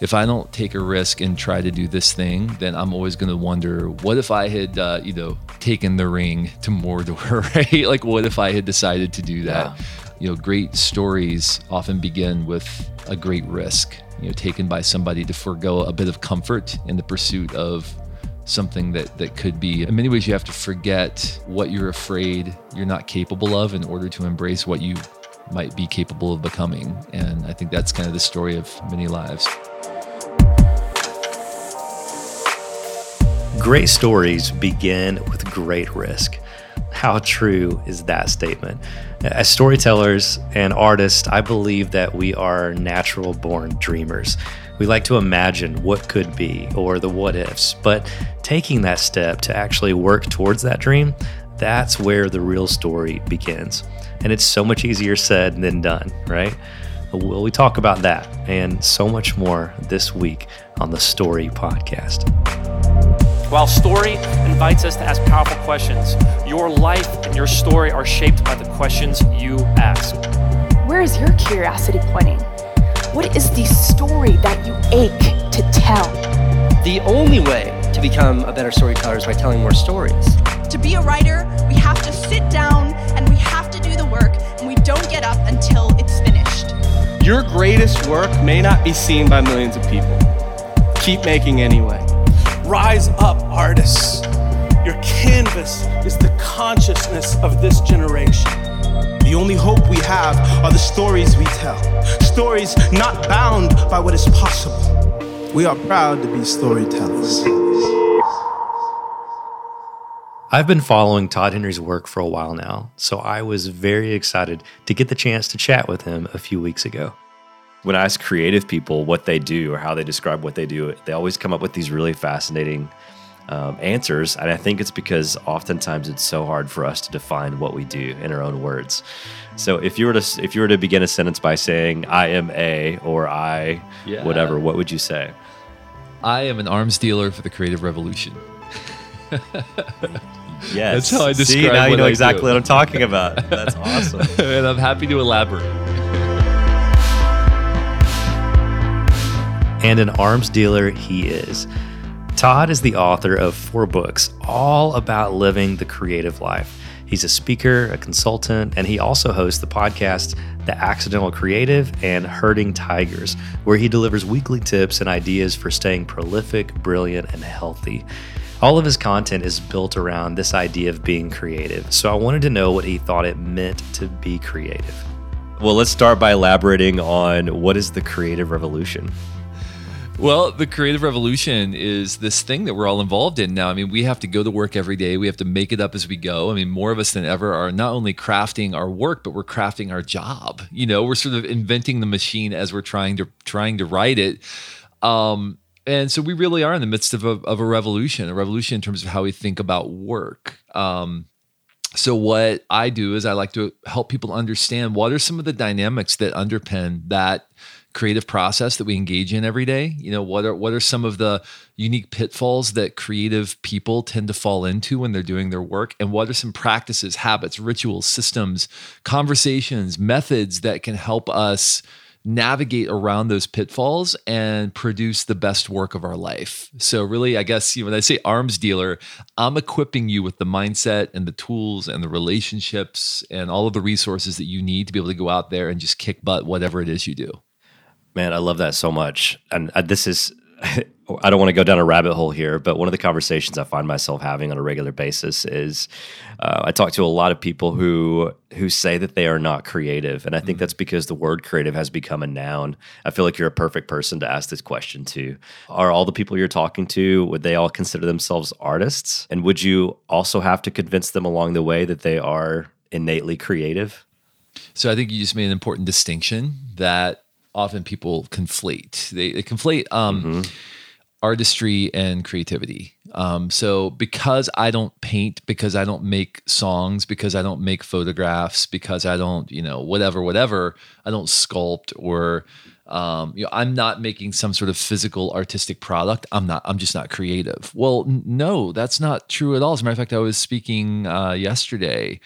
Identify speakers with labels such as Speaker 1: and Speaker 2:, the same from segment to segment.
Speaker 1: if I don't take a risk and try to do this thing, then I'm always going to wonder, what if I had, uh, you know, taken the ring to Mordor, right? like, what if I had decided to do that? Yeah. You know, great stories often begin with a great risk, you know, taken by somebody to forego a bit of comfort in the pursuit of something that that could be in many ways you have to forget what you're afraid you're not capable of in order to embrace what you might be capable of becoming and i think that's kind of the story of many lives
Speaker 2: great stories begin with great risk how true is that statement? As storytellers and artists, I believe that we are natural born dreamers. We like to imagine what could be or the what ifs, but taking that step to actually work towards that dream, that's where the real story begins. And it's so much easier said than done, right? Well, we talk about that and so much more this week on the Story Podcast.
Speaker 3: While story invites us to ask powerful questions, your life and your story are shaped by the questions you ask.
Speaker 4: Where is your curiosity pointing? What is the story that you ache to tell?
Speaker 5: The only way to become a better storyteller is by telling more stories.
Speaker 6: To be a writer, we have to sit down and we have to do the work, and we don't get up until it's finished.
Speaker 7: Your greatest work may not be seen by millions of people. Keep making anyway.
Speaker 8: Rise up, artists. Your canvas is the consciousness of this generation. The only hope we have are the stories we tell. Stories not bound by what is possible. We are proud to be storytellers.
Speaker 2: I've been following Todd Henry's work for a while now, so I was very excited to get the chance to chat with him a few weeks ago
Speaker 9: when I ask creative people what they do or how they describe what they do, they always come up with these really fascinating um, answers. And I think it's because oftentimes it's so hard for us to define what we do in our own words. So if you were to if you were to begin a sentence by saying I am a or I yeah. whatever, what would you say?
Speaker 1: I am an arms dealer for the creative revolution.
Speaker 9: yes,
Speaker 1: that's how I describe.
Speaker 9: See, now you know
Speaker 1: I
Speaker 9: exactly what I'm talking about. That's awesome,
Speaker 1: and I'm happy to elaborate.
Speaker 2: And an arms dealer he is. Todd is the author of four books, all about living the creative life. He's a speaker, a consultant, and he also hosts the podcast The Accidental Creative and Herding Tigers, where he delivers weekly tips and ideas for staying prolific, brilliant, and healthy. All of his content is built around this idea of being creative, so I wanted to know what he thought it meant to be creative.
Speaker 9: Well, let's start by elaborating on what is the creative revolution.
Speaker 1: Well, the creative revolution is this thing that we're all involved in now. I mean, we have to go to work every day. We have to make it up as we go. I mean, more of us than ever are not only crafting our work, but we're crafting our job. You know, we're sort of inventing the machine as we're trying to trying to write it. Um, and so we really are in the midst of a, of a revolution, a revolution in terms of how we think about work. Um, so what I do is I like to help people understand what are some of the dynamics that underpin that creative process that we engage in every day? You know, what are what are some of the unique pitfalls that creative people tend to fall into when they're doing their work? And what are some practices, habits, rituals, systems, conversations, methods that can help us navigate around those pitfalls and produce the best work of our life. So really, I guess you know, when I say arms dealer, I'm equipping you with the mindset and the tools and the relationships and all of the resources that you need to be able to go out there and just kick butt whatever it is you do.
Speaker 9: Man, I love that so much. And uh, this is, I don't want to go down a rabbit hole here, but one of the conversations I find myself having on a regular basis is uh, I talk to a lot of people who who say that they are not creative, and I think mm-hmm. that's because the word creative has become a noun. I feel like you're a perfect person to ask this question to. Are all the people you're talking to would they all consider themselves artists, and would you also have to convince them along the way that they are innately creative?
Speaker 1: So I think you just made an important distinction that often people conflate. They, they conflate um, mm-hmm. artistry and creativity. Um, so because I don't paint, because I don't make songs, because I don't make photographs, because I don't, you know, whatever, whatever, I don't sculpt or um, you know, I'm not making some sort of physical artistic product. I'm not. I'm just not creative. Well, n- no, that's not true at all. As a matter of fact, I was speaking uh, yesterday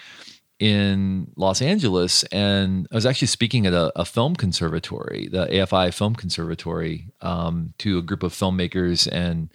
Speaker 1: in Los Angeles, and I was actually speaking at a, a film conservatory, the AFI Film Conservatory, um, to a group of filmmakers and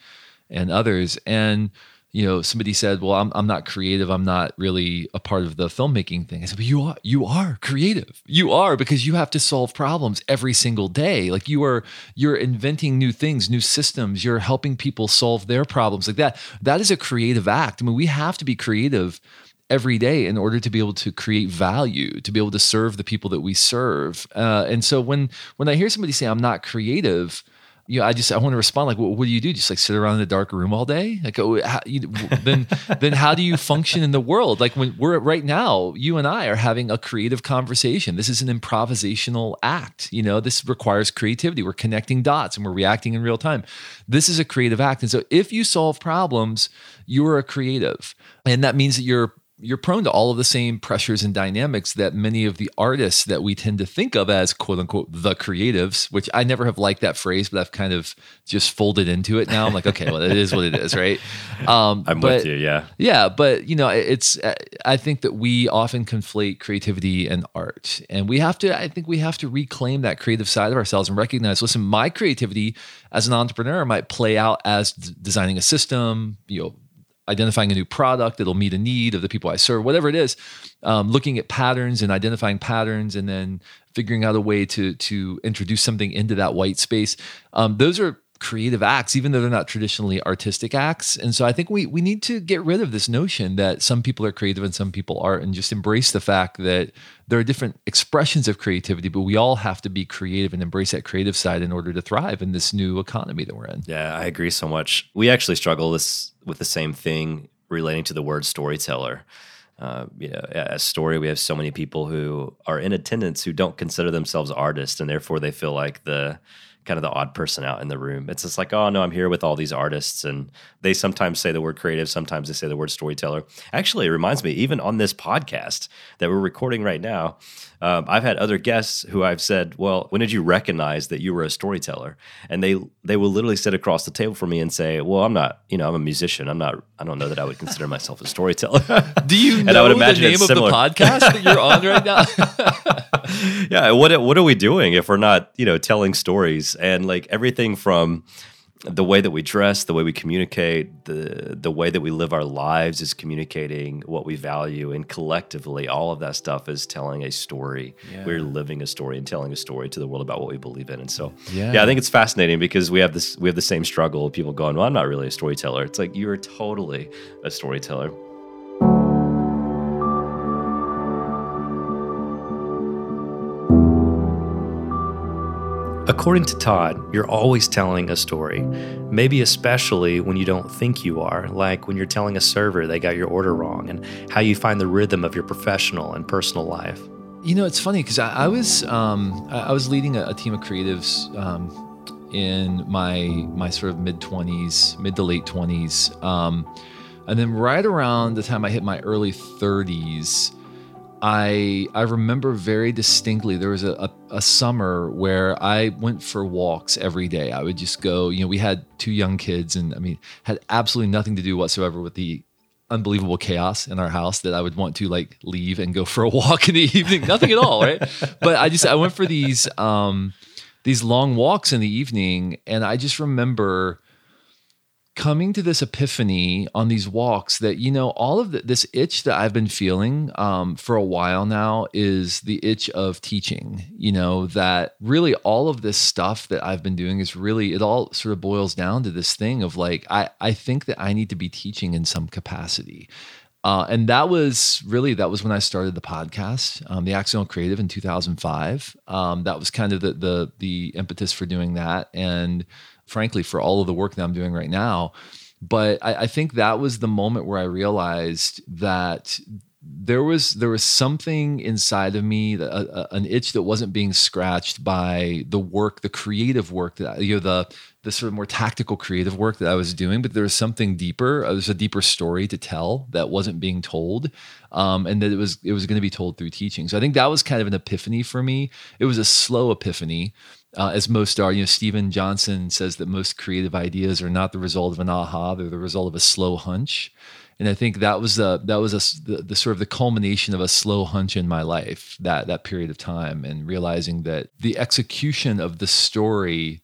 Speaker 1: and others. And you know, somebody said, "Well, I'm I'm not creative. I'm not really a part of the filmmaking thing." I said, "But you are. You are creative. You are because you have to solve problems every single day. Like you are. You're inventing new things, new systems. You're helping people solve their problems like that. That is a creative act. I mean, we have to be creative." Every day in order to be able to create value to be able to serve the people that we serve uh, and so when when i hear somebody say i'm not creative you know, I just I want to respond like, what do you do? Just like sit around in a dark room all day? Like, oh, how, you, then then how do you function in the world? Like when we're right now, you and I are having a creative conversation. This is an improvisational act. You know, this requires creativity. We're connecting dots and we're reacting in real time. This is a creative act. And so, if you solve problems, you are a creative, and that means that you're you're prone to all of the same pressures and dynamics that many of the artists that we tend to think of as quote unquote the creatives, which I never have liked that phrase, but I've kind of just folded into it now. I'm like, okay, well, it is what it is, right?
Speaker 9: Um, I'm but, with you, yeah,
Speaker 1: yeah. But you know, it's I think that we often conflate creativity and art, and we have to. I think we have to reclaim that creative side of ourselves and recognize. Listen, my creativity as an entrepreneur might play out as d- designing a system, you know identifying a new product that'll meet a need of the people I serve, whatever it is, um, looking at patterns and identifying patterns, and then figuring out a way to to introduce something into that white space. Um, those are creative acts, even though they're not traditionally artistic acts. And so I think we we need to get rid of this notion that some people are creative and some people aren't, and just embrace the fact that there are different expressions of creativity, but we all have to be creative and embrace that creative side in order to thrive in this new economy that we're in.
Speaker 9: Yeah, I agree so much. We actually struggle this with the same thing relating to the word storyteller. Uh, you know, as story, we have so many people who are in attendance who don't consider themselves artists, and therefore they feel like the kind of the odd person out in the room. It's just like, oh no, I'm here with all these artists, and they sometimes say the word creative, sometimes they say the word storyteller. Actually, it reminds me, even on this podcast that we're recording right now, um, I've had other guests who I've said, "Well, when did you recognize that you were a storyteller?" And they they will literally sit across the table from me and say, "Well, I'm not. You know, I'm a musician. I'm not. I don't know that I would consider myself a storyteller."
Speaker 1: Do you know the name of the podcast that you're on right now?
Speaker 9: yeah. What what are we doing if we're not you know telling stories and like everything from the way that we dress, the way we communicate, the the way that we live our lives is communicating what we value, and collectively, all of that stuff is telling a story. Yeah. We're living a story and telling a story to the world about what we believe in. And so, yeah. yeah, I think it's fascinating because we have this we have the same struggle. People going, "Well, I'm not really a storyteller." It's like you are totally a storyteller.
Speaker 2: According to Todd, you're always telling a story, maybe especially when you don't think you are, like when you're telling a server they got your order wrong and how you find the rhythm of your professional and personal life.
Speaker 1: You know, it's funny because I, I, was um, I was leading a, a team of creatives um, in my my sort of mid twenties, mid to late twenties, um, and then right around the time I hit my early thirties. I I remember very distinctly there was a, a, a, summer where I went for walks every day. I would just go, you know, we had two young kids and I mean had absolutely nothing to do whatsoever with the unbelievable chaos in our house that I would want to like leave and go for a walk in the evening. Nothing at all, right? But I just I went for these um these long walks in the evening and I just remember coming to this epiphany on these walks that you know all of the, this itch that i've been feeling um, for a while now is the itch of teaching you know that really all of this stuff that i've been doing is really it all sort of boils down to this thing of like i i think that i need to be teaching in some capacity uh, and that was really that was when I started the podcast, um, the Accidental Creative in 2005. Um, that was kind of the, the the impetus for doing that, and frankly, for all of the work that I'm doing right now. But I, I think that was the moment where I realized that there was there was something inside of me, a, an itch that wasn't being scratched by the work, the creative work that you know the the sort of more tactical creative work that I was doing, but there was something deeper. Uh, there's a deeper story to tell that wasn't being told, um, and that it was it was going to be told through teaching. So I think that was kind of an epiphany for me. It was a slow epiphany, uh, as most are. You know, Steven Johnson says that most creative ideas are not the result of an aha; they're the result of a slow hunch. and I think that was the that was a, the, the sort of the culmination of a slow hunch in my life that that period of time, and realizing that the execution of the story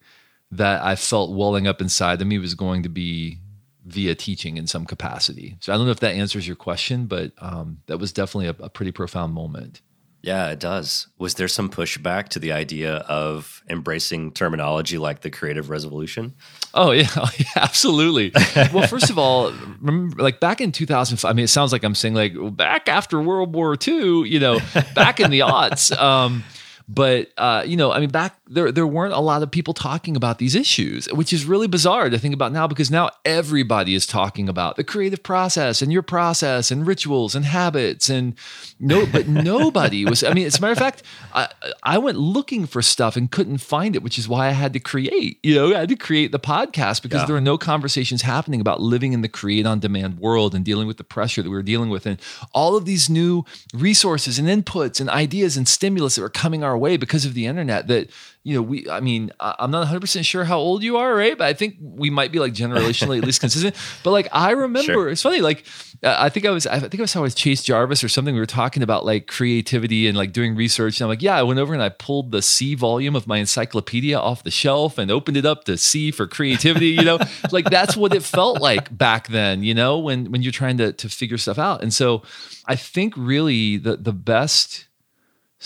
Speaker 1: that I felt welling up inside of me was going to be via teaching in some capacity. So I don't know if that answers your question, but um, that was definitely a, a pretty profound moment.
Speaker 9: Yeah, it does. Was there some pushback to the idea of embracing terminology like the creative revolution?
Speaker 1: Oh yeah, oh, yeah absolutely. well, first of all, remember, like back in 2005. I mean, it sounds like I'm saying like back after World War II. You know, back in the aughts. Um, but uh, you know, I mean, back there there weren't a lot of people talking about these issues, which is really bizarre to think about now because now everybody is talking about the creative process and your process and rituals and habits and no, but nobody was. I mean, as a matter of fact, I, I went looking for stuff and couldn't find it, which is why I had to create. You know, I had to create the podcast because yeah. there were no conversations happening about living in the create on demand world and dealing with the pressure that we were dealing with and all of these new resources and inputs and ideas and stimulus that were coming our way because of the internet that you know, we, I mean, I'm not 100% sure how old you are, right? But I think we might be like generationally at least consistent. But like, I remember, sure. it's funny, like, uh, I think I was, I think I was with Chase Jarvis or something. We were talking about like creativity and like doing research. And I'm like, yeah, I went over and I pulled the C volume of my encyclopedia off the shelf and opened it up to C for creativity, you know, like that's what it felt like back then, you know, when, when you're trying to, to figure stuff out. And so I think really the, the best,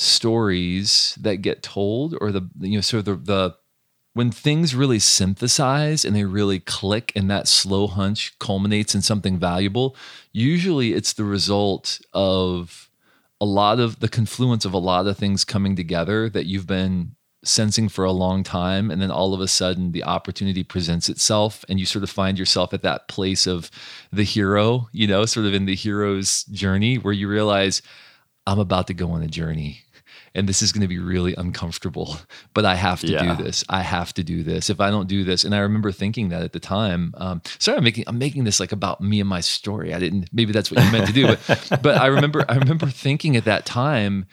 Speaker 1: stories that get told or the you know sort of the, the when things really synthesize and they really click and that slow hunch culminates in something valuable usually it's the result of a lot of the confluence of a lot of things coming together that you've been sensing for a long time. And then all of a sudden the opportunity presents itself and you sort of find yourself at that place of the hero you know sort of in the hero's journey where you realize I'm about to go on a journey and this is going to be really uncomfortable, but I have to yeah. do this. I have to do this. If I don't do this, and I remember thinking that at the time. Um, sorry, I'm making I'm making this like about me and my story. I didn't. Maybe that's what you meant to do, but but I remember I remember thinking at that time,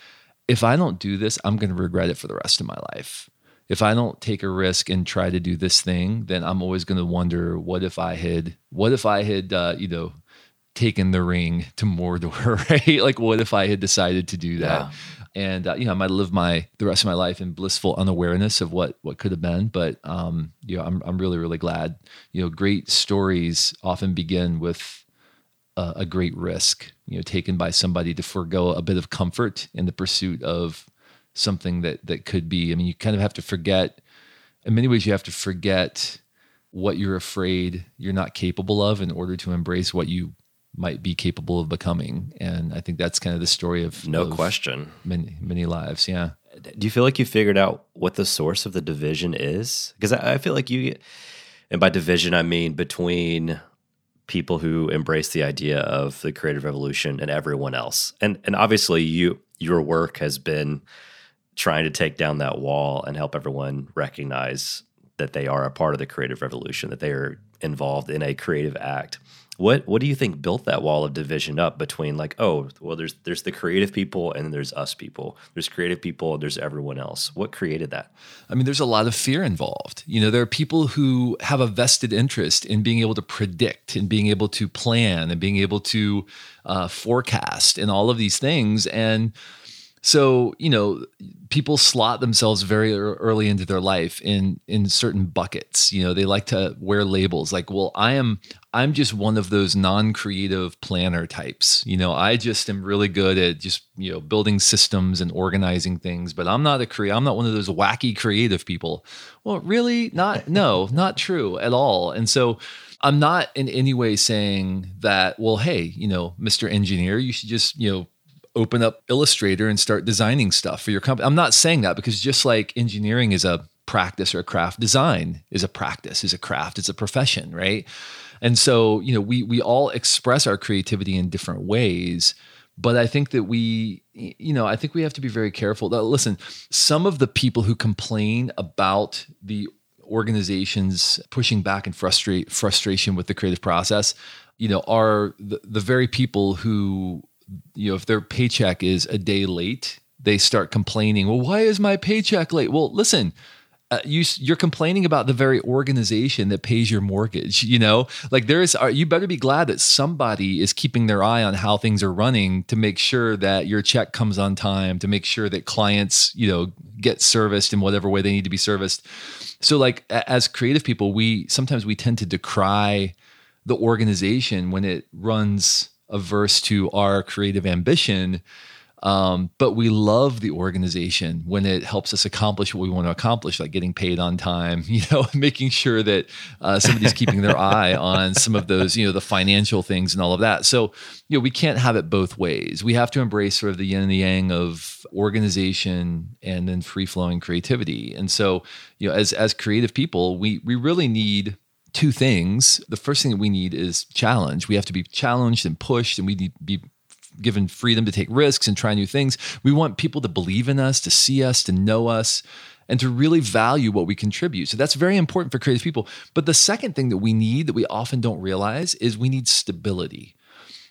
Speaker 1: if I don't do this, I'm going to regret it for the rest of my life. If I don't take a risk and try to do this thing, then I'm always going to wonder, what if I had, what if I had, uh, you know, taken the ring to Mordor, right? Like, what if I had decided to do that? Yeah and uh, you know I might live my the rest of my life in blissful unawareness of what what could have been. But um, you know, I'm I'm really really glad. You know, great stories often begin with a, a great risk. You know, taken by somebody to forego a bit of comfort in the pursuit of something that that could be. I mean, you kind of have to forget. In many ways, you have to forget what you're afraid you're not capable of in order to embrace what you might be capable of becoming. And I think that's kind of the story of
Speaker 9: no
Speaker 1: of
Speaker 9: question
Speaker 1: many many lives. Yeah.
Speaker 9: Do you feel like you figured out what the source of the division is? Because I, I feel like you, and by division I mean between people who embrace the idea of the creative revolution and everyone else. And and obviously you your work has been trying to take down that wall and help everyone recognize that they are a part of the creative revolution, that they are involved in a creative act. What what do you think built that wall of division up between like oh well there's there's the creative people and then there's us people. There's creative people there's everyone else. What created that?
Speaker 1: I mean there's a lot of fear involved. You know there are people who have a vested interest in being able to predict and being able to plan and being able to uh, forecast and all of these things. And so you know people slot themselves very early into their life in in certain buckets. You know they like to wear labels like well i am i'm just one of those non-creative planner types you know i just am really good at just you know building systems and organizing things but i'm not a creative i'm not one of those wacky creative people well really not no not true at all and so i'm not in any way saying that well hey you know mr engineer you should just you know open up Illustrator and start designing stuff for your company. I'm not saying that because just like engineering is a practice or a craft, design is a practice, is a craft, it's a profession, right? And so, you know, we we all express our creativity in different ways. But I think that we, you know, I think we have to be very careful. Now, listen, some of the people who complain about the organizations pushing back and frustrate frustration with the creative process, you know, are the, the very people who you know, if their paycheck is a day late, they start complaining, well, why is my paycheck late? Well, listen, uh, you you're complaining about the very organization that pays your mortgage you know? Like there's uh, you better be glad that somebody is keeping their eye on how things are running to make sure that your check comes on time to make sure that clients you know get serviced in whatever way they need to be serviced. So like as creative people we sometimes we tend to decry the organization when it runs averse to our creative ambition um, but we love the organization when it helps us accomplish what we want to accomplish, like getting paid on time, you know, making sure that uh, somebody's keeping their eye on some of those, you know, the financial things and all of that. So, you know, we can't have it both ways. We have to embrace sort of the yin and the yang of organization and then free flowing creativity. And so, you know, as as creative people, we we really need two things. The first thing that we need is challenge. We have to be challenged and pushed, and we need to be given freedom to take risks and try new things. We want people to believe in us, to see us, to know us, and to really value what we contribute. So that's very important for creative people. But the second thing that we need that we often don't realize is we need stability.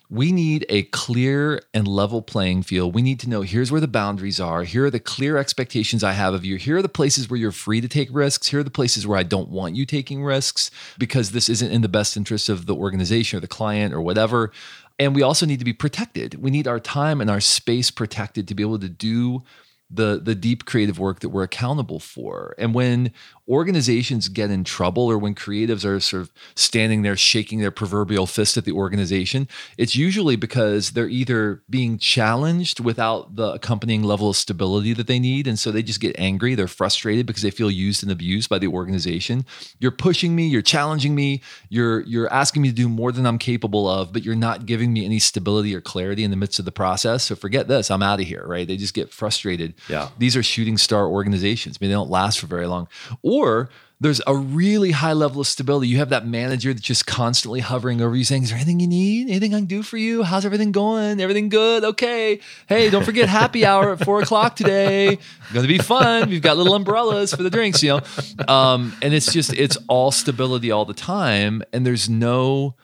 Speaker 1: We need a clear and level playing field. We need to know here's where the boundaries are. Here are the clear expectations I have of you. Here are the places where you're free to take risks. Here are the places where I don't want you taking risks because this isn't in the best interest of the organization or the client or whatever. And we also need to be protected. We need our time and our space protected to be able to do the the deep creative work that we're accountable for. And when organizations get in trouble or when creatives are sort of standing there shaking their proverbial fist at the organization, it's usually because they're either being challenged without the accompanying level of stability that they need. And so they just get angry, they're frustrated because they feel used and abused by the organization. You're pushing me, you're challenging me, you're you're asking me to do more than I'm capable of, but you're not giving me any stability or clarity in the midst of the process. So forget this, I'm out of here, right? They just get frustrated.
Speaker 9: Yeah.
Speaker 1: These are shooting star organizations. I mean, they don't last for very long. Or there's a really high level of stability. You have that manager that's just constantly hovering over you saying, Is there anything you need? Anything I can do for you? How's everything going? Everything good? Okay. Hey, don't forget happy hour at four o'clock today. Gonna be fun. We've got little umbrellas for the drinks, you know. Um, and it's just, it's all stability all the time. And there's no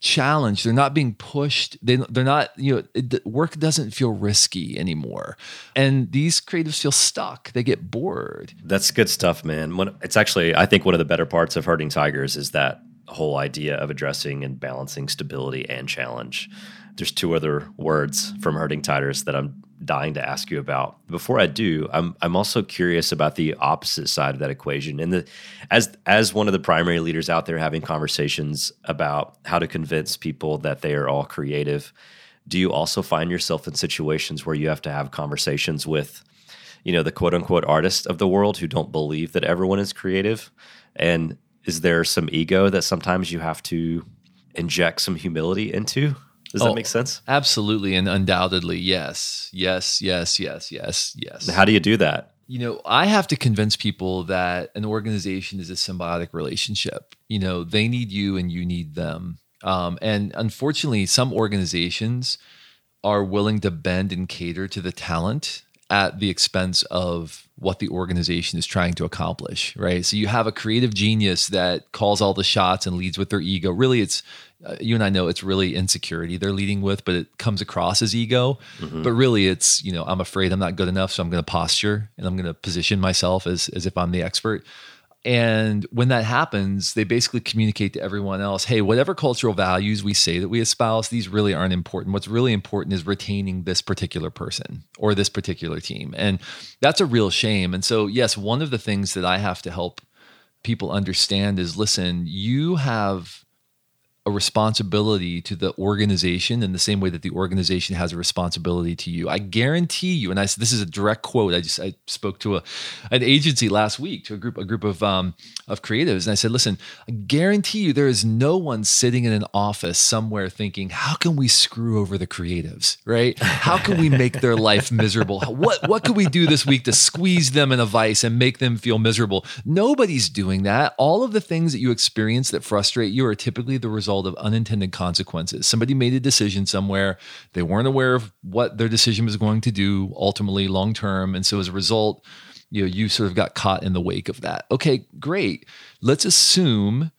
Speaker 1: challenged. They're not being pushed. They, they're not you know it, work doesn't feel risky anymore. And these creatives feel stuck. They get bored.
Speaker 9: That's good stuff, man. One, it's actually, I think, one of the better parts of herding tigers is that whole idea of addressing and balancing stability and challenge. There's two other words from herding tigers that I'm dying to ask you about. Before I do, I'm I'm also curious about the opposite side of that equation. And the as as one of the primary leaders out there having conversations about how to convince people that they are all creative, do you also find yourself in situations where you have to have conversations with you know the quote unquote artists of the world who don't believe that everyone is creative and is there some ego that sometimes you have to inject some humility into does that
Speaker 1: Oh,
Speaker 9: make sense
Speaker 1: absolutely and undoubtedly yes yes yes yes yes yes
Speaker 9: how do you do that
Speaker 1: you know, I have to convince people that an organization is a symbiotic relationship. You know, they need you and you need them. Um, and unfortunately, some organizations are willing to bend and cater to the talent at the expense of what the organization is trying to accomplish, right? So you have a creative genius that calls all the shots and leads with their ego. Really, it's uh, you and I know it's really insecurity they're leading with, but it comes across as ego. But really, it's you know I'm afraid I'm not good enough, so I'm going to posture and I'm going to position myself as as if I'm the expert. And when that happens, they basically communicate to everyone else, hey, whatever cultural values we say that we espouse, these really aren't important. What's really important is retaining this particular person or this particular team. And that's a real shame. And so, yes, one of the things that I have to help people understand is listen, you have a responsibility to the organization in the same way that the organization has a responsibility to you. I guarantee you, and I said this is a direct quote. I just I spoke to a an agency last week to a group a group of um, of creatives, and I said, listen, I guarantee you there is no one sitting in an office somewhere thinking, how can we screw over the creatives, right? How can we make their life miserable? What what could we do this week to squeeze them in a vice and make them feel miserable? Nobody's doing that. All of the things that you experience that frustrate you are typically the result of unintended consequences. Somebody made a decision somewhere, they weren't aware of what their decision was going to do ultimately long term, and so as a result, you know, you sort of got caught in the wake of that. Okay, great. Let's assume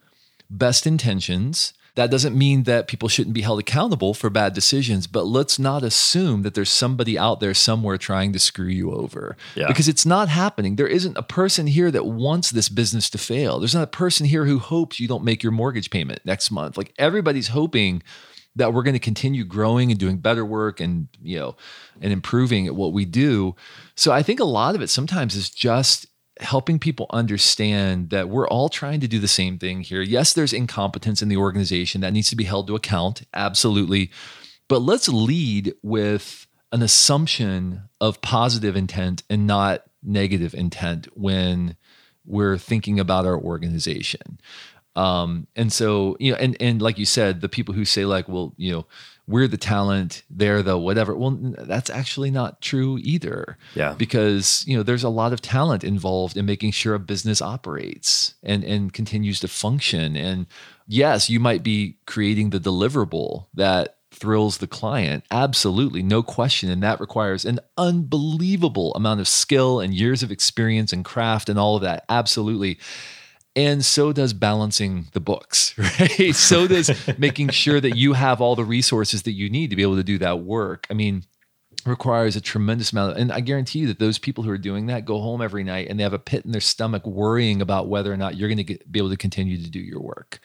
Speaker 1: best intentions That doesn't mean that people shouldn't be held accountable for bad decisions, but let's not assume that there's somebody out there somewhere trying to screw you over.
Speaker 9: Yeah.
Speaker 1: Because it's not happening. There isn't a person here that wants this business to fail. There's not a person here who hopes you don't make your mortgage payment next month. Like everybody's hoping that we're going to continue growing and doing better work and, you know, and improving at what we do. So I think a lot of it sometimes is just helping people understand that we're all trying to do the same thing here. Yes, there's incompetence in the organization that needs to be held to account, absolutely. But let's lead with an assumption of positive intent and not negative intent when we're thinking about our organization. Um, and so, you know, and and like you said, the people who say like, well, you know, we're the talent, they're the whatever. Well, that's actually not true either.
Speaker 9: Yeah.
Speaker 1: Because, you know, there's a lot of talent involved in making sure a business operates and and continues to function. And yes, you might be creating the deliverable that thrills the client. Absolutely, no question. And that requires an unbelievable amount of skill and years of experience and craft and all of that. Absolutely and so does balancing the books right? So does making sure that you have all the resources that you need to be able to do that work. I mean requires a tremendous amount of, and i guarantee you that those people who are doing that go home every night and they have a pit in their stomach worrying about whether or not you're going to be able to continue to do your work.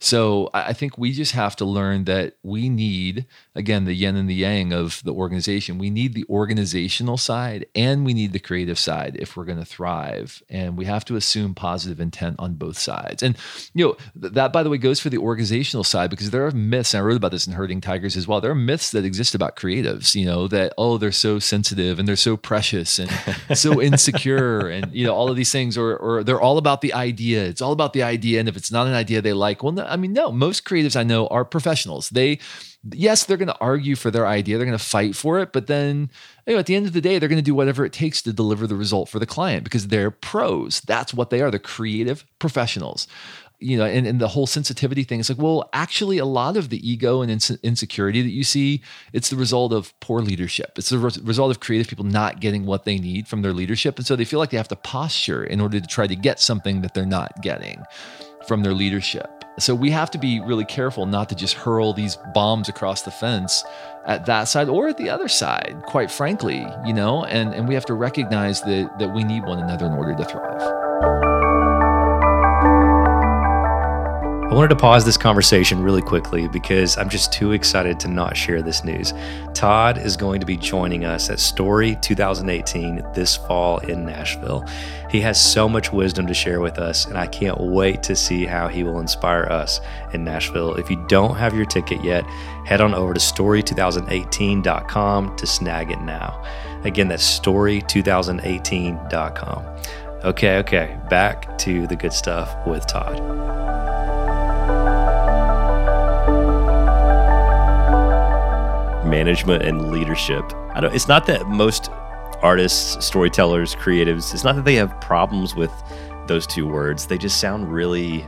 Speaker 1: So I think we just have to learn that we need, again, the yin and the yang of the organization. We need the organizational side and we need the creative side if we're going to thrive. And we have to assume positive intent on both sides. And, you know, that, by the way, goes for the organizational side because there are myths, and I wrote about this in Herding Tigers as well. There are myths that exist about creatives, you know, that, oh, they're so sensitive and they're so precious and so insecure and, you know, all of these things, or, or they're all about the idea. It's all about the idea. And if it's not an idea they like, well, no, I mean, no, most creatives I know are professionals. They, yes, they're going to argue for their idea, they're going to fight for it, but then you know, at the end of the day, they're going to do whatever it takes to deliver the result for the client because they're pros. That's what they are. They're creative professionals. You know, and, and the whole sensitivity thing is like, well, actually, a lot of the ego and ins- insecurity that you see, it's the result of poor leadership. It's the re- result of creative people not getting what they need from their leadership. And so they feel like they have to posture in order to try to get something that they're not getting from their leadership. So we have to be really careful not to just hurl these bombs across the fence at that side or at the other side, quite frankly, you know, and, and we have to recognize that that we need one another in order to thrive.
Speaker 2: I wanted to pause this conversation really quickly because I'm just too excited to not share this news. Todd is going to be joining us at Story 2018 this fall in Nashville. He has so much wisdom to share with us, and I can't wait to see how he will inspire us in Nashville. If you don't have your ticket yet, head on over to story2018.com to snag it now. Again, that's story2018.com. Okay, okay, back to the good stuff with Todd.
Speaker 9: Management and leadership. I don't. It's not that most artists, storytellers, creatives. It's not that they have problems with those two words. They just sound really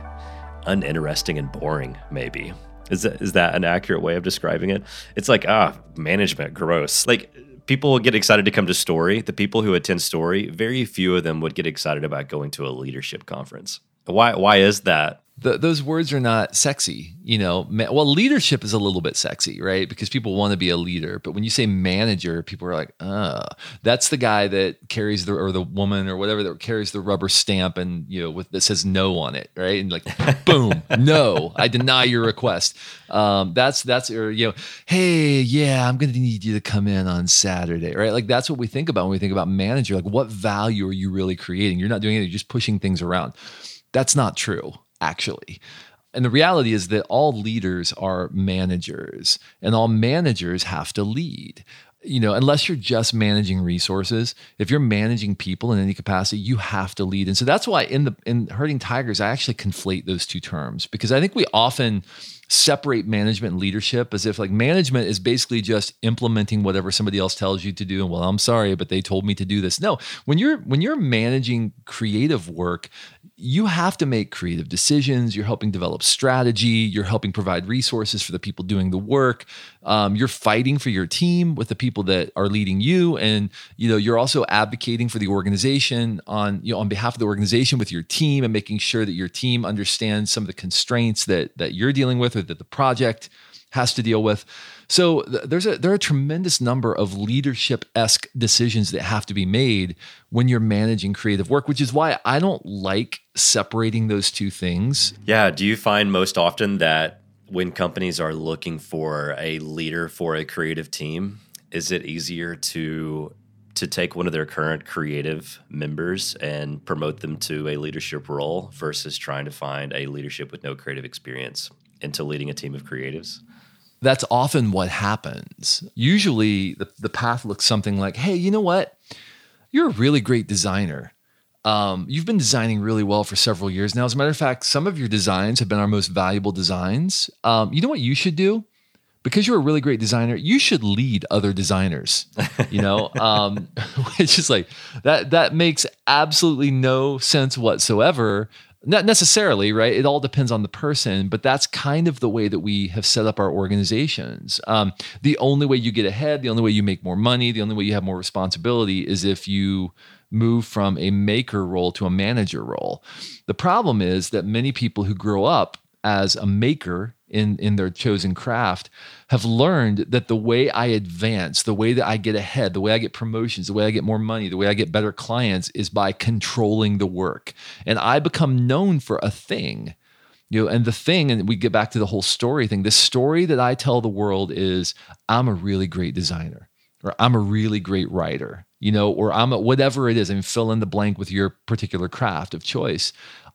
Speaker 9: uninteresting and boring. Maybe is that is that an accurate way of describing it? It's like ah, management, gross. Like people get excited to come to story. The people who attend story, very few of them would get excited about going to a leadership conference. Why? Why is that?
Speaker 1: The, those words are not sexy, you know. well, leadership is a little bit sexy, right? Because people want to be a leader. But when you say manager, people are like, "Uh, that's the guy that carries the or the woman or whatever that carries the rubber stamp and you know with that says no on it, right?" And like, boom, no, I deny your request. Um, that's that's or you know, hey, yeah, I'm going to need you to come in on Saturday, right? Like that's what we think about when we think about manager. Like, what value are you really creating? You're not doing anything; you're just pushing things around. That's not true actually. And the reality is that all leaders are managers, and all managers have to lead. You know, unless you're just managing resources, if you're managing people in any capacity, you have to lead. And so that's why in the in herding tigers, I actually conflate those two terms because I think we often separate management and leadership as if like management is basically just implementing whatever somebody else tells you to do and well i'm sorry but they told me to do this no when you're when you're managing creative work you have to make creative decisions. You're helping develop strategy. You're helping provide resources for the people doing the work. Um, you're fighting for your team with the people that are leading you, and you know you're also advocating for the organization on you know on behalf of the organization with your team and making sure that your team understands some of the constraints that that you're dealing with that the project has to deal with. So th- there's a there are a tremendous number of leadership esque decisions that have to be made when you're managing creative work, which is why I don't like separating those two things.
Speaker 9: Yeah. Do you find most often that when companies are looking for a leader for a creative team, is it easier to to take one of their current creative members and promote them to a leadership role versus trying to find a leadership with no creative experience into leading a team of creatives?
Speaker 1: That's often what happens. Usually the, the path looks something like, hey, you know what? You're a really great designer. Um, you've been designing really well for several years now. As a matter of fact, some of your designs have been our most valuable designs. Um, you know what you should do? because you're a really great designer, you should lead other designers. You know, um, which is like that. That makes absolutely no sense whatsoever. Not necessarily, right? It all depends on the person, but that's kind of the way that we have set up our organizations. Um, the only way you get ahead, the only way you make more money, the only way you have more responsibility is if you move from a maker role to a manager role. The problem is that many people who grow up as a maker in in their chosen craft have learned that the way I advance, the way that I get ahead, the way I get promotions, the way I get more money, the way I get better clients is by controlling the work. And I become known for a thing. You know, and the thing, and we get back to the whole story thing. The story that I tell the world is I'm a really great designer, or I'm a really great writer, you know, or I'm a, whatever it is. and fill in the blank with your particular craft of choice.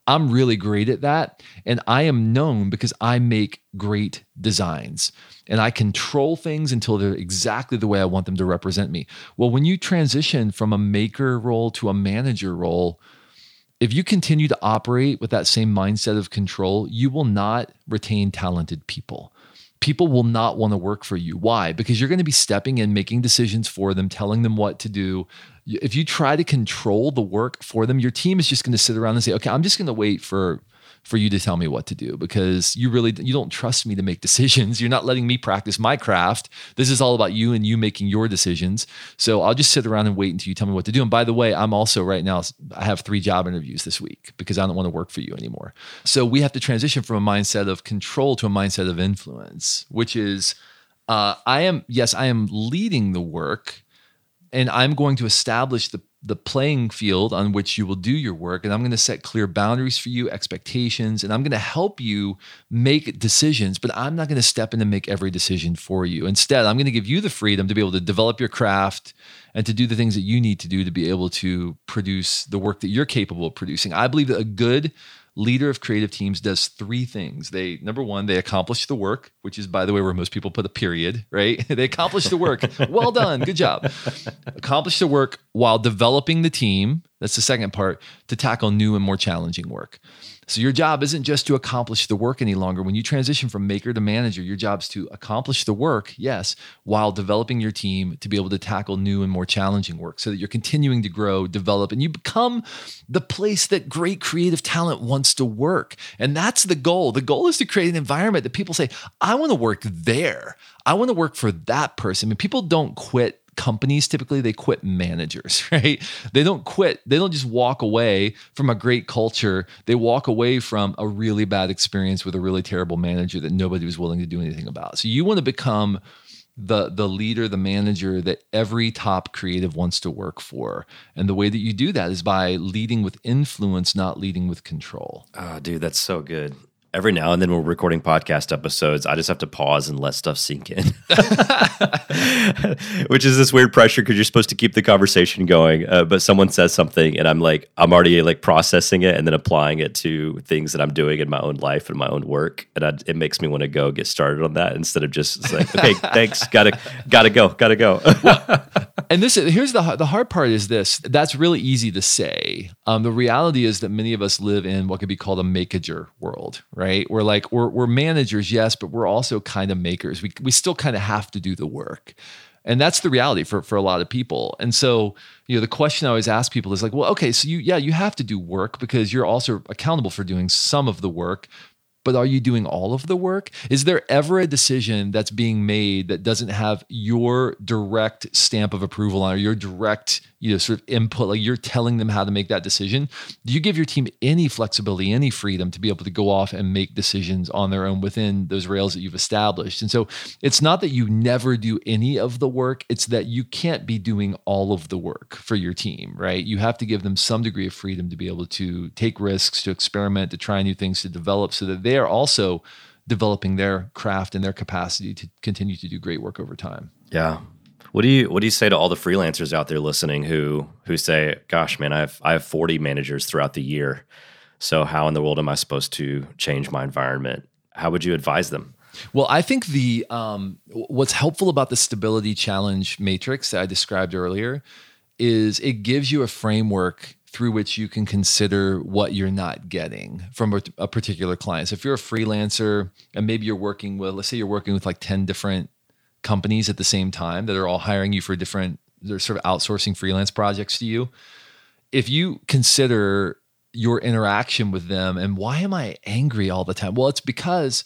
Speaker 1: I'm really great at that. And I am known because I make great designs and I control things until they're exactly the way I want them to represent me. Well, when you transition from a maker role to a manager role, if you continue to operate with that same mindset of control, you will not retain talented people people will not want to work for you. Why? Because you're going to be stepping in, making decisions for them, telling them what to do. If you try to control the work for them, your team is just going to sit around and say, "Okay, I'm just going to wait for for you to tell me what to do because you really you don't trust me to make decisions. You're not letting me practice my craft. This is all about you and you making your decisions. So I'll just sit around and wait until you tell me what to do. And by the way, I'm also right now I have 3 job interviews this week because I don't want to work for you anymore. So we have to transition from a mindset of control to a mindset of influence, which is uh, I am yes, I am leading the work and I'm going to establish the the playing field on which you will do your work and i'm going to set clear boundaries for you expectations and i'm going to help you make decisions but i'm not going to step in and make every decision for you. Instead i'm going to give you the freedom to be able to develop your craft and to do the things that you need to do to be able to produce the work that you're capable of producing. I believe that a good leader of creative teams does three things. They number one, they accomplish the work, which is by the way where most people put a period, right? they accomplish the work. well done, good job. accomplish the work while developing the team. That's the second part to tackle new and more challenging work. So your job isn't just to accomplish the work any longer. When you transition from maker to manager, your job is to accomplish the work, yes, while developing your team to be able to tackle new and more challenging work so that you're continuing to grow, develop, and you become the place that great creative talent wants to work. And that's the goal. The goal is to create an environment that people say, I want to work there. I want to work for that person. I mean, people don't quit companies typically they quit managers right? They don't quit. They don't just walk away from a great culture. They walk away from a really bad experience with a really terrible manager that nobody was willing to do anything about. So you want to become the the leader the manager that every top creative wants to work for. And the way that you do that is by leading with influence not leading with control.
Speaker 9: Oh dude that's so good every now and then when we're recording podcast episodes, I just have to pause and let stuff sink in, which is this weird pressure because you're supposed to keep the conversation going. Uh, but someone says something, and I'm like, I'm already like processing it and then applying it to things that I'm doing in my own life and my own work, and I, it makes me want to go get started on that instead of just like, okay, thanks, gotta gotta go, gotta go.
Speaker 1: well, and this here's the the hard part is this. That's really easy to say. Um, the reality is that many of us live in what could be called a makeager world. Right? Right? We're like we're we're managers, yes, but we're also kind of makers. We we still kind of have to do the work. And that's the reality for, for a lot of people. And so, you know, the question I always ask people is like, well, okay, so you, yeah, you have to do work because you're also accountable for doing some of the work. But are you doing all of the work? Is there ever a decision that's being made that doesn't have your direct stamp of approval on or your direct, you know, sort of input, like you're telling them how to make that decision? Do you give your team any flexibility, any freedom to be able to go off and make decisions on their own within those rails that you've established? And so it's not that you never do any of the work, it's that you can't be doing all of the work for your team, right? You have to give them some degree of freedom to be able to take risks, to experiment, to try new things, to develop so that they are also developing their craft and their capacity to continue to do great work over time.
Speaker 9: Yeah. What do you what do you say to all the freelancers out there listening who who say, "Gosh, man, I have I have 40 managers throughout the year. So how in the world am I supposed to change my environment?" How would you advise them?
Speaker 1: Well, I think the um, what's helpful about the stability challenge matrix that I described earlier is it gives you a framework through which you can consider what you're not getting from a, a, particular client. So if you're a freelancer and maybe you're working with, let's say you're working with like 10 different companies at the same time that are all hiring you for different, they're sort of outsourcing freelance projects to you. If you consider your interaction with them and why am I angry all the time? Well, it's because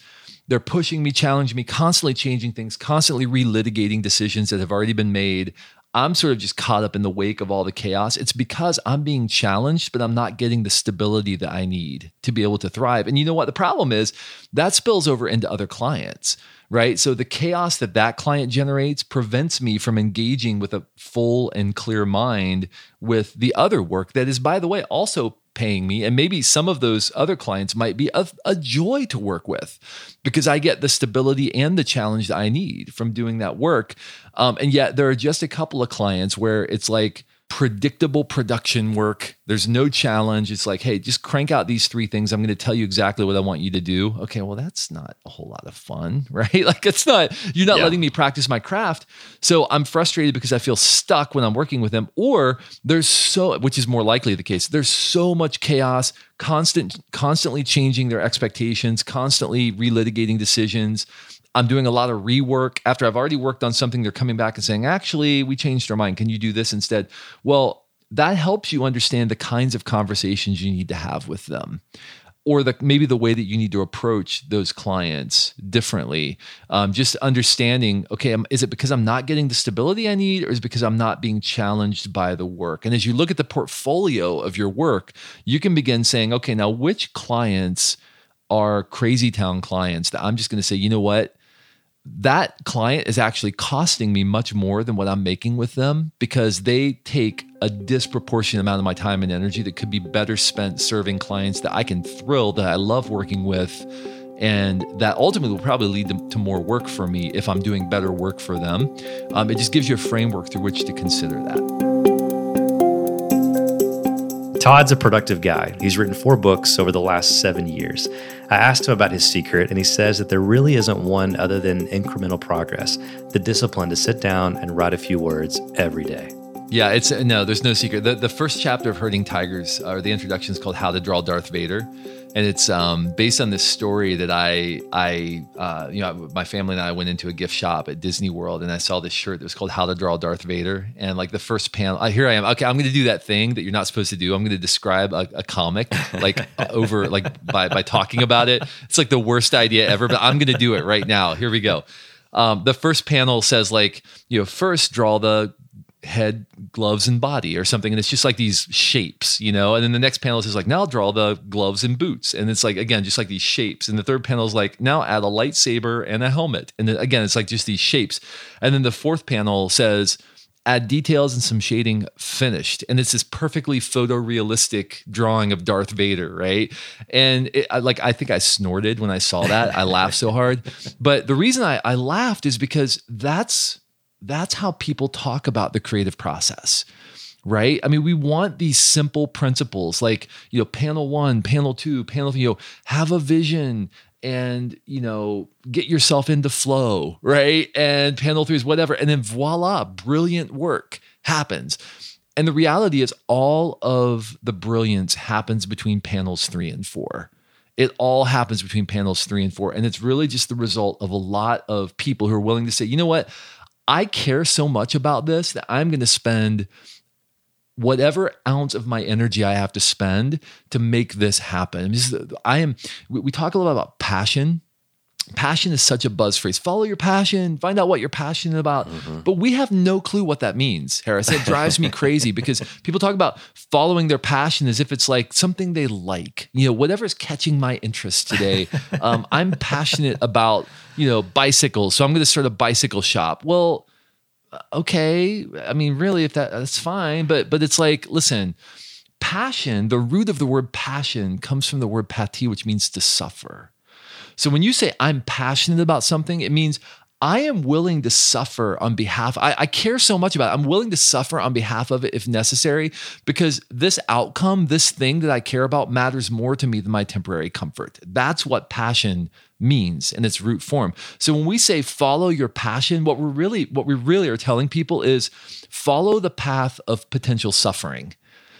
Speaker 1: they're pushing me, challenging me, constantly changing things, constantly relitigating decisions that have already been made. I'm sort of just caught up in the wake of all the chaos. It's because I'm being challenged, but I'm not getting the stability that I need to be able to thrive. And you know what? The problem is that spills over into other clients, right? So the chaos that that client generates prevents me from engaging with a full and clear mind with the other work that is, by the way, also paying me. And maybe some of those other clients might be a, a, joy to work with because I get the stability and the challenge that I need from doing that work. Um, and yet there are just a couple of clients where it's like, predictable production work. There's no challenge. It's like, hey, just crank out these three things. I'm going to tell you exactly what I want you to do. Okay, well, that's not a whole lot of fun, right? Like, it's not, you're not yeah. letting me practice my craft. So I'm frustrated because I feel stuck when I'm working with them. Or there's so, which is more likely the case, there's so much chaos, constant, constantly changing their expectations, constantly relitigating decisions I'm doing a lot of rework after I've already worked on something. They're coming back and saying, actually, we changed our mind. Can you do this instead? Well, that helps you understand the kinds of conversations you need to have with them or the maybe the way that you need to approach those clients differently um, just understanding okay is it because i'm not getting the stability i need or is it because i'm not being challenged by the work and as you look at the portfolio of your work you can begin saying okay now which clients are crazy town clients that i'm just going to say you know what that client is actually costing me much more than what I'm making with them because they take a disproportionate amount of my time and energy that could be better spent serving clients that I can thrill, that I love working with. And that ultimately will probably lead to, to more work for me if I'm doing better work for them. Um, it just gives you a framework through which to consider that.
Speaker 2: Todd's a productive guy. He's written four books over the last seven years. I asked him about his secret, and he says that there really isn't one other than incremental progress the discipline to sit down and write a few words every day.
Speaker 1: Yeah, it's no, there's no secret. The, the first chapter of Herding Tigers, uh, or the introduction, is called How to Draw Darth Vader and it's um, based on this story that I I uh, you know my family and I went into a gift shop at Disney World and I saw this shirt that was called How to Draw Darth Vader. And like the first panel uh, here I am. Okay I'm going to do that thing that you're not supposed to do. I'm going to describe a, a comic like over like by by talking about it. It's like the worst idea ever but I'm going to do it right now. Here we go. Um, the first panel says like you know first draw the head, gloves, and body or something. And it's just like these shapes, you know? And then the next panel is like, now I'll draw the gloves and boots. And it's like, again, just like these shapes. And the third panel is like, now add a lightsaber and a helmet. And then again, it's like just these shapes. And then the fourth panel says, add details and some shading finished and it's this perfectly photorealistic drawing of darth vader right and it, I, like i think i snorted when i saw that i laughed so hard but the reason I, I laughed is because that's that's how people talk about the creative process right? I mean, we want these simple principles like, you know, panel one, panel two, panel, three. you know, have a vision and, you know, get yourself into flow, right? And panel three is whatever. And then voila, brilliant work happens. And the reality is, all of the brilliance happens between panels three and four. It all happens between panels three and four. And it's really just the result of a lot of people who are willing to say, you know what? I care so much about this that I'm going to spend whatever ounce of my energy I have to spend to make this happen. I am, we talk a lot about passion passion is such a buzz phrase. Follow your passion, find out what you're passionate about. Mm-hmm. But we have no clue what that means, Harris. It drives me crazy because people talk about following their passion as if it's like something they like. You know, whatever's catching my interest today. Um, I'm passionate about, you know, bicycles. So I'm going to start a bicycle shop. Well, uh, okay. I mean, really, if that that's fine. But but it's like, listen, passion, the root of the word passion comes from the word pati, which means to suffer. So when you say I'm passionate about something, it means I am willing to suffer on behalf. I, I, care so much about it. I'm willing to suffer on behalf of it if necessary, because this outcome, this thing that I care about, matters more to me than my temporary comfort. That's what passion means in its root form. So when we say follow your passion, what we're really what we really are telling people is follow the path of potential suffering.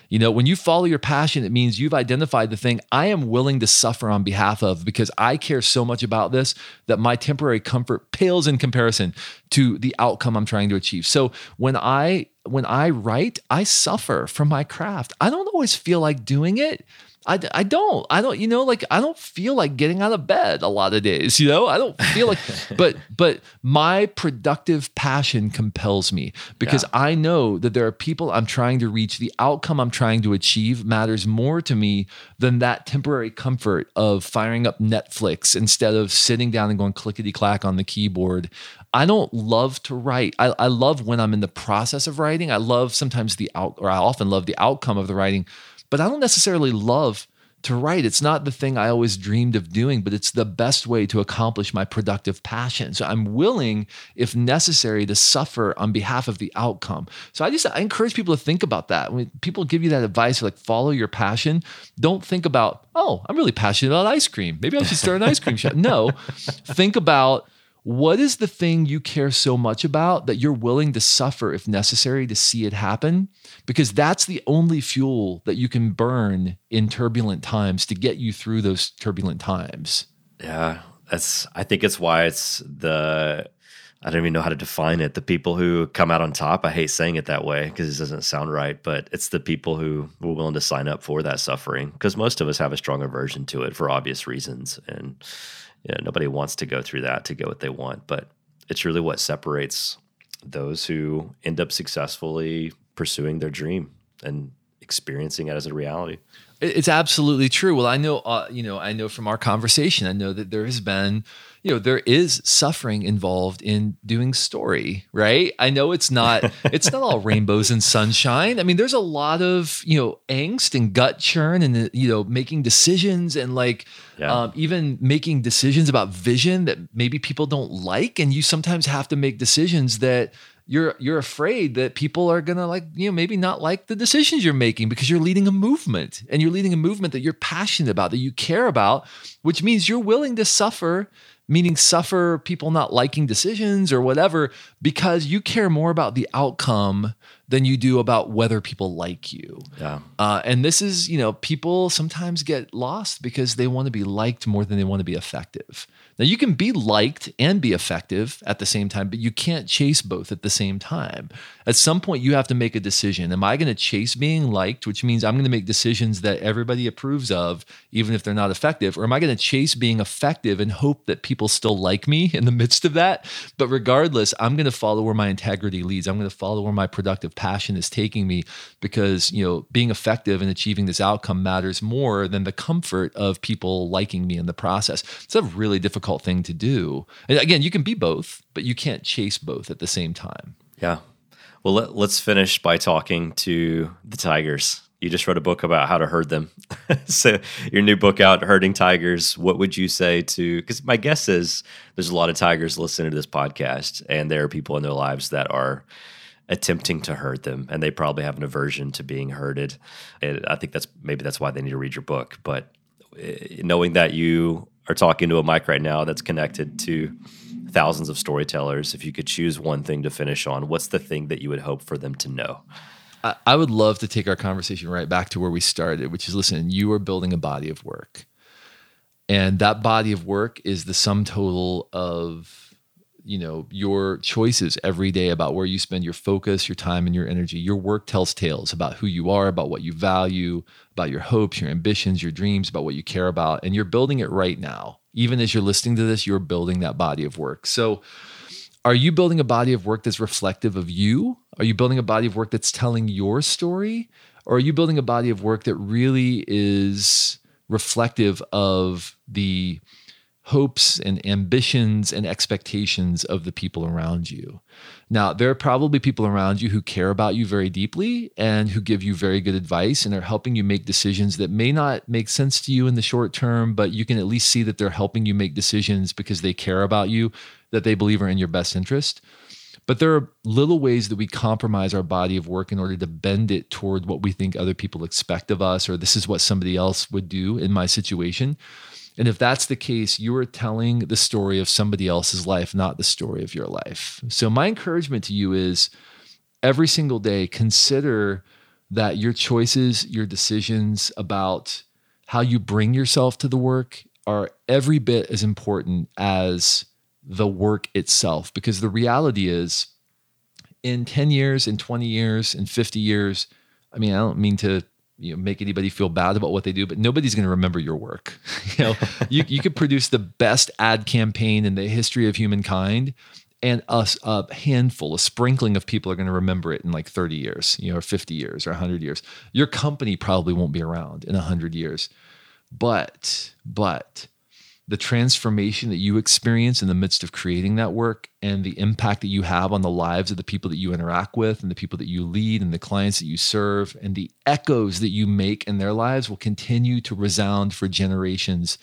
Speaker 1: You know, when you follow your passion, it means you've identified the thing I am willing to suffer on behalf of because I care so much about this that my temporary comfort pales in comparison to the outcome I'm trying to achieve. So when I when I write, I suffer from my craft. I don't always feel like doing it, I, I don't I don't you know like I don't feel like getting out of bed a lot of days you know I don't feel like but but my productive passion compels me because yeah. I know that there are people I'm trying to reach the outcome I'm trying to achieve matters more to me than that temporary comfort of firing up Netflix instead of sitting down and going clickety clack on the keyboard I don't love to write. I, I love when I'm in the process of writing. I love sometimes the out, or I often love the outcome of the writing but I don't necessarily love to write. It's not the thing I always dreamed of doing, but it's the best way to accomplish my productive passion. So I'm willing, if necessary, to suffer on behalf of the outcome. So I just I encourage people to think about that. When people give you that advice, like follow your passion, don't think about, oh, I'm really passionate about ice cream. Maybe I should start an ice cream shop. No, think about what is the thing you care so much about that you're willing to suffer if necessary to see it happen? Because that's the only fuel that you can burn in turbulent times to get you through those turbulent times.
Speaker 9: Yeah, that's, I think it's why it's the, I don't even know how to define it. The people who come out on top, I hate saying it that way because it doesn't sound right, but it's the people who were willing to sign up for that suffering because most of us have a strong aversion to it for obvious reasons. And, you know, nobody wants to go through that to get what they want, but it's really what separates those who end up successfully pursuing their dream and experiencing it as a reality.
Speaker 1: It's absolutely true. Well, I know, uh, you know, I know from our conversation, I know that there has been you know there is suffering involved in doing story right? I know it's not it's not all rainbows and sunshine. I mean there's a lot of you know angst and gut churn and you know making decisions and like yeah. um, even making decisions about vision that maybe people don't like. And you sometimes have to make decisions that you're you're afraid that people are gonna like you know maybe not like the decisions you're making because you're leading a movement and you're leading a movement that you're passionate about that you care about which means you're willing to suffer meaning suffer people not liking decisions or whatever because you care more about the outcome than you do about whether people like you.
Speaker 9: Yeah.
Speaker 1: Uh, and this is, you know, people sometimes get lost because they want to be liked more than they want to be effective. Now, you can be liked and be effective at the same time, but you can't chase both at the same time. At some point, you have to make a decision. Am I going to chase being liked, which means I'm going to make decisions that everybody approves of, even if they're not effective? Or am I going to chase being effective and hope that people still like me in the midst of that? But regardless, I'm going to follow where my integrity leads. I'm going to follow where my productive passion is taking me because, you know, being effective and achieving this outcome matters more than the comfort of people liking me in the process. It's a really difficult difficult thing to do. And again, you can be both, but you can't chase both at the same time.
Speaker 9: Yeah. Well, let, us finish by talking to the tigers. You just wrote a book about how to herd them. so, your new book out, Herding Tigers, what would you say to? Because my guess is there's a lot of tigers listening to this podcast, and there are people in their lives that are attempting to herd them, and they probably have an aversion to being herded. And I think that's maybe that's why they need to read your book. But eh, knowing that you are talking to a mic right now that's connected to thousands of storytellers, if you could choose one thing to finish on, what's the thing that you would hope for them to know?
Speaker 1: I would love to take our conversation right back to where we started, which is listen, you are building a body of work. And that body of work is the sum total of you know your choices every day about where you spend your focus, your time, and your energy. Your work tells tales about who you are, about what you value, about your hopes, your ambitions, your dreams, about what you care about, and you're building it right now. Even as you're listening to this, you're building that body of work. So, are you building a body of work that's reflective of you? Are you building a body of work that's telling your story? Or are you building a body of work that really is reflective of the hopes and ambitions and expectations of the people around you. Now, there are probably people around you who care about you very deeply and who give you very good advice and are helping you make decisions that may not make sense to you in the short term, but you can at least see that they're helping you make decisions because they care about you, that they believe are in your best interest. But there are little ways that we compromise our body of work in order to bend it toward what we think other people expect of us, or this is what somebody else would do in my situation. And if that's the case, you are telling the story of somebody else's life, not the story of your life. So, my encouragement to you is every single day, consider that your choices, your decisions about how you bring yourself to the work are every bit as important as the work itself. Because the reality is, in 10 years, in 20 years, in 50 years, I mean, I don't mean to you know make anybody feel bad about what they do but nobody's going to remember your work. You know you, you could produce the best ad campaign in the history of humankind and a, a handful a sprinkling of people are going to remember it in like 30 years you know or 50 years or 100 years. Your company probably won't be around in 100 years. But but the transformation that you experience in the midst of creating that work and the impact that you have on the lives of the people that you interact with and the people that you lead and the clients that you serve and the echoes that you make in their lives will continue to resound for generations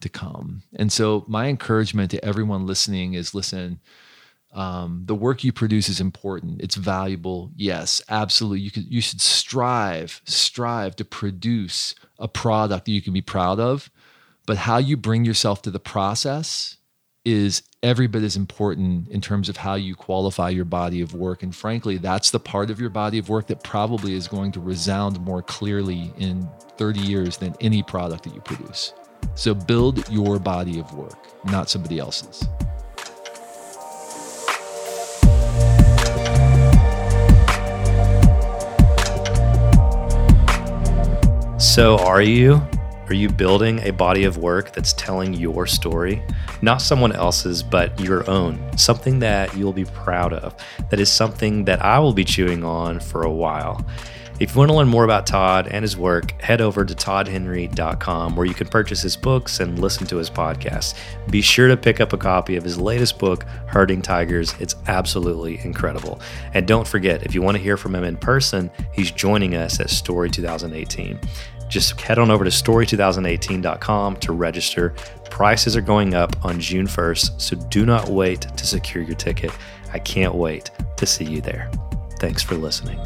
Speaker 1: to come. And so, my encouragement to everyone listening is listen, um, the work you produce is important. It's valuable. Yes, absolutely. You could, you should strive, strive to produce a product that you can be proud of but how you bring yourself to the process is every bit as important in terms of how you qualify your body of work. And frankly, that's the part of your body of work that probably is going to resound more clearly in 30 years than any product that you produce. So build your body of work, not somebody else's.
Speaker 2: So, are you are you building a body of work that's telling your story? Not someone else's, but your own. Something that you'll be proud of. That is something that I will be chewing on for a while. If you want to learn more about Todd and his work, head over to toddhenry.com where you can purchase his books and listen to his podcast. Be sure to pick up a copy of his latest book, Herding Tigers. It's absolutely incredible. And don't forget, if you want to hear from him in person, he's joining us at Story 2018. Just head on over to story2018.com to register. Prices are going up on June 1st, so do not wait to secure your ticket. I can't wait to see you there. Thanks for listening.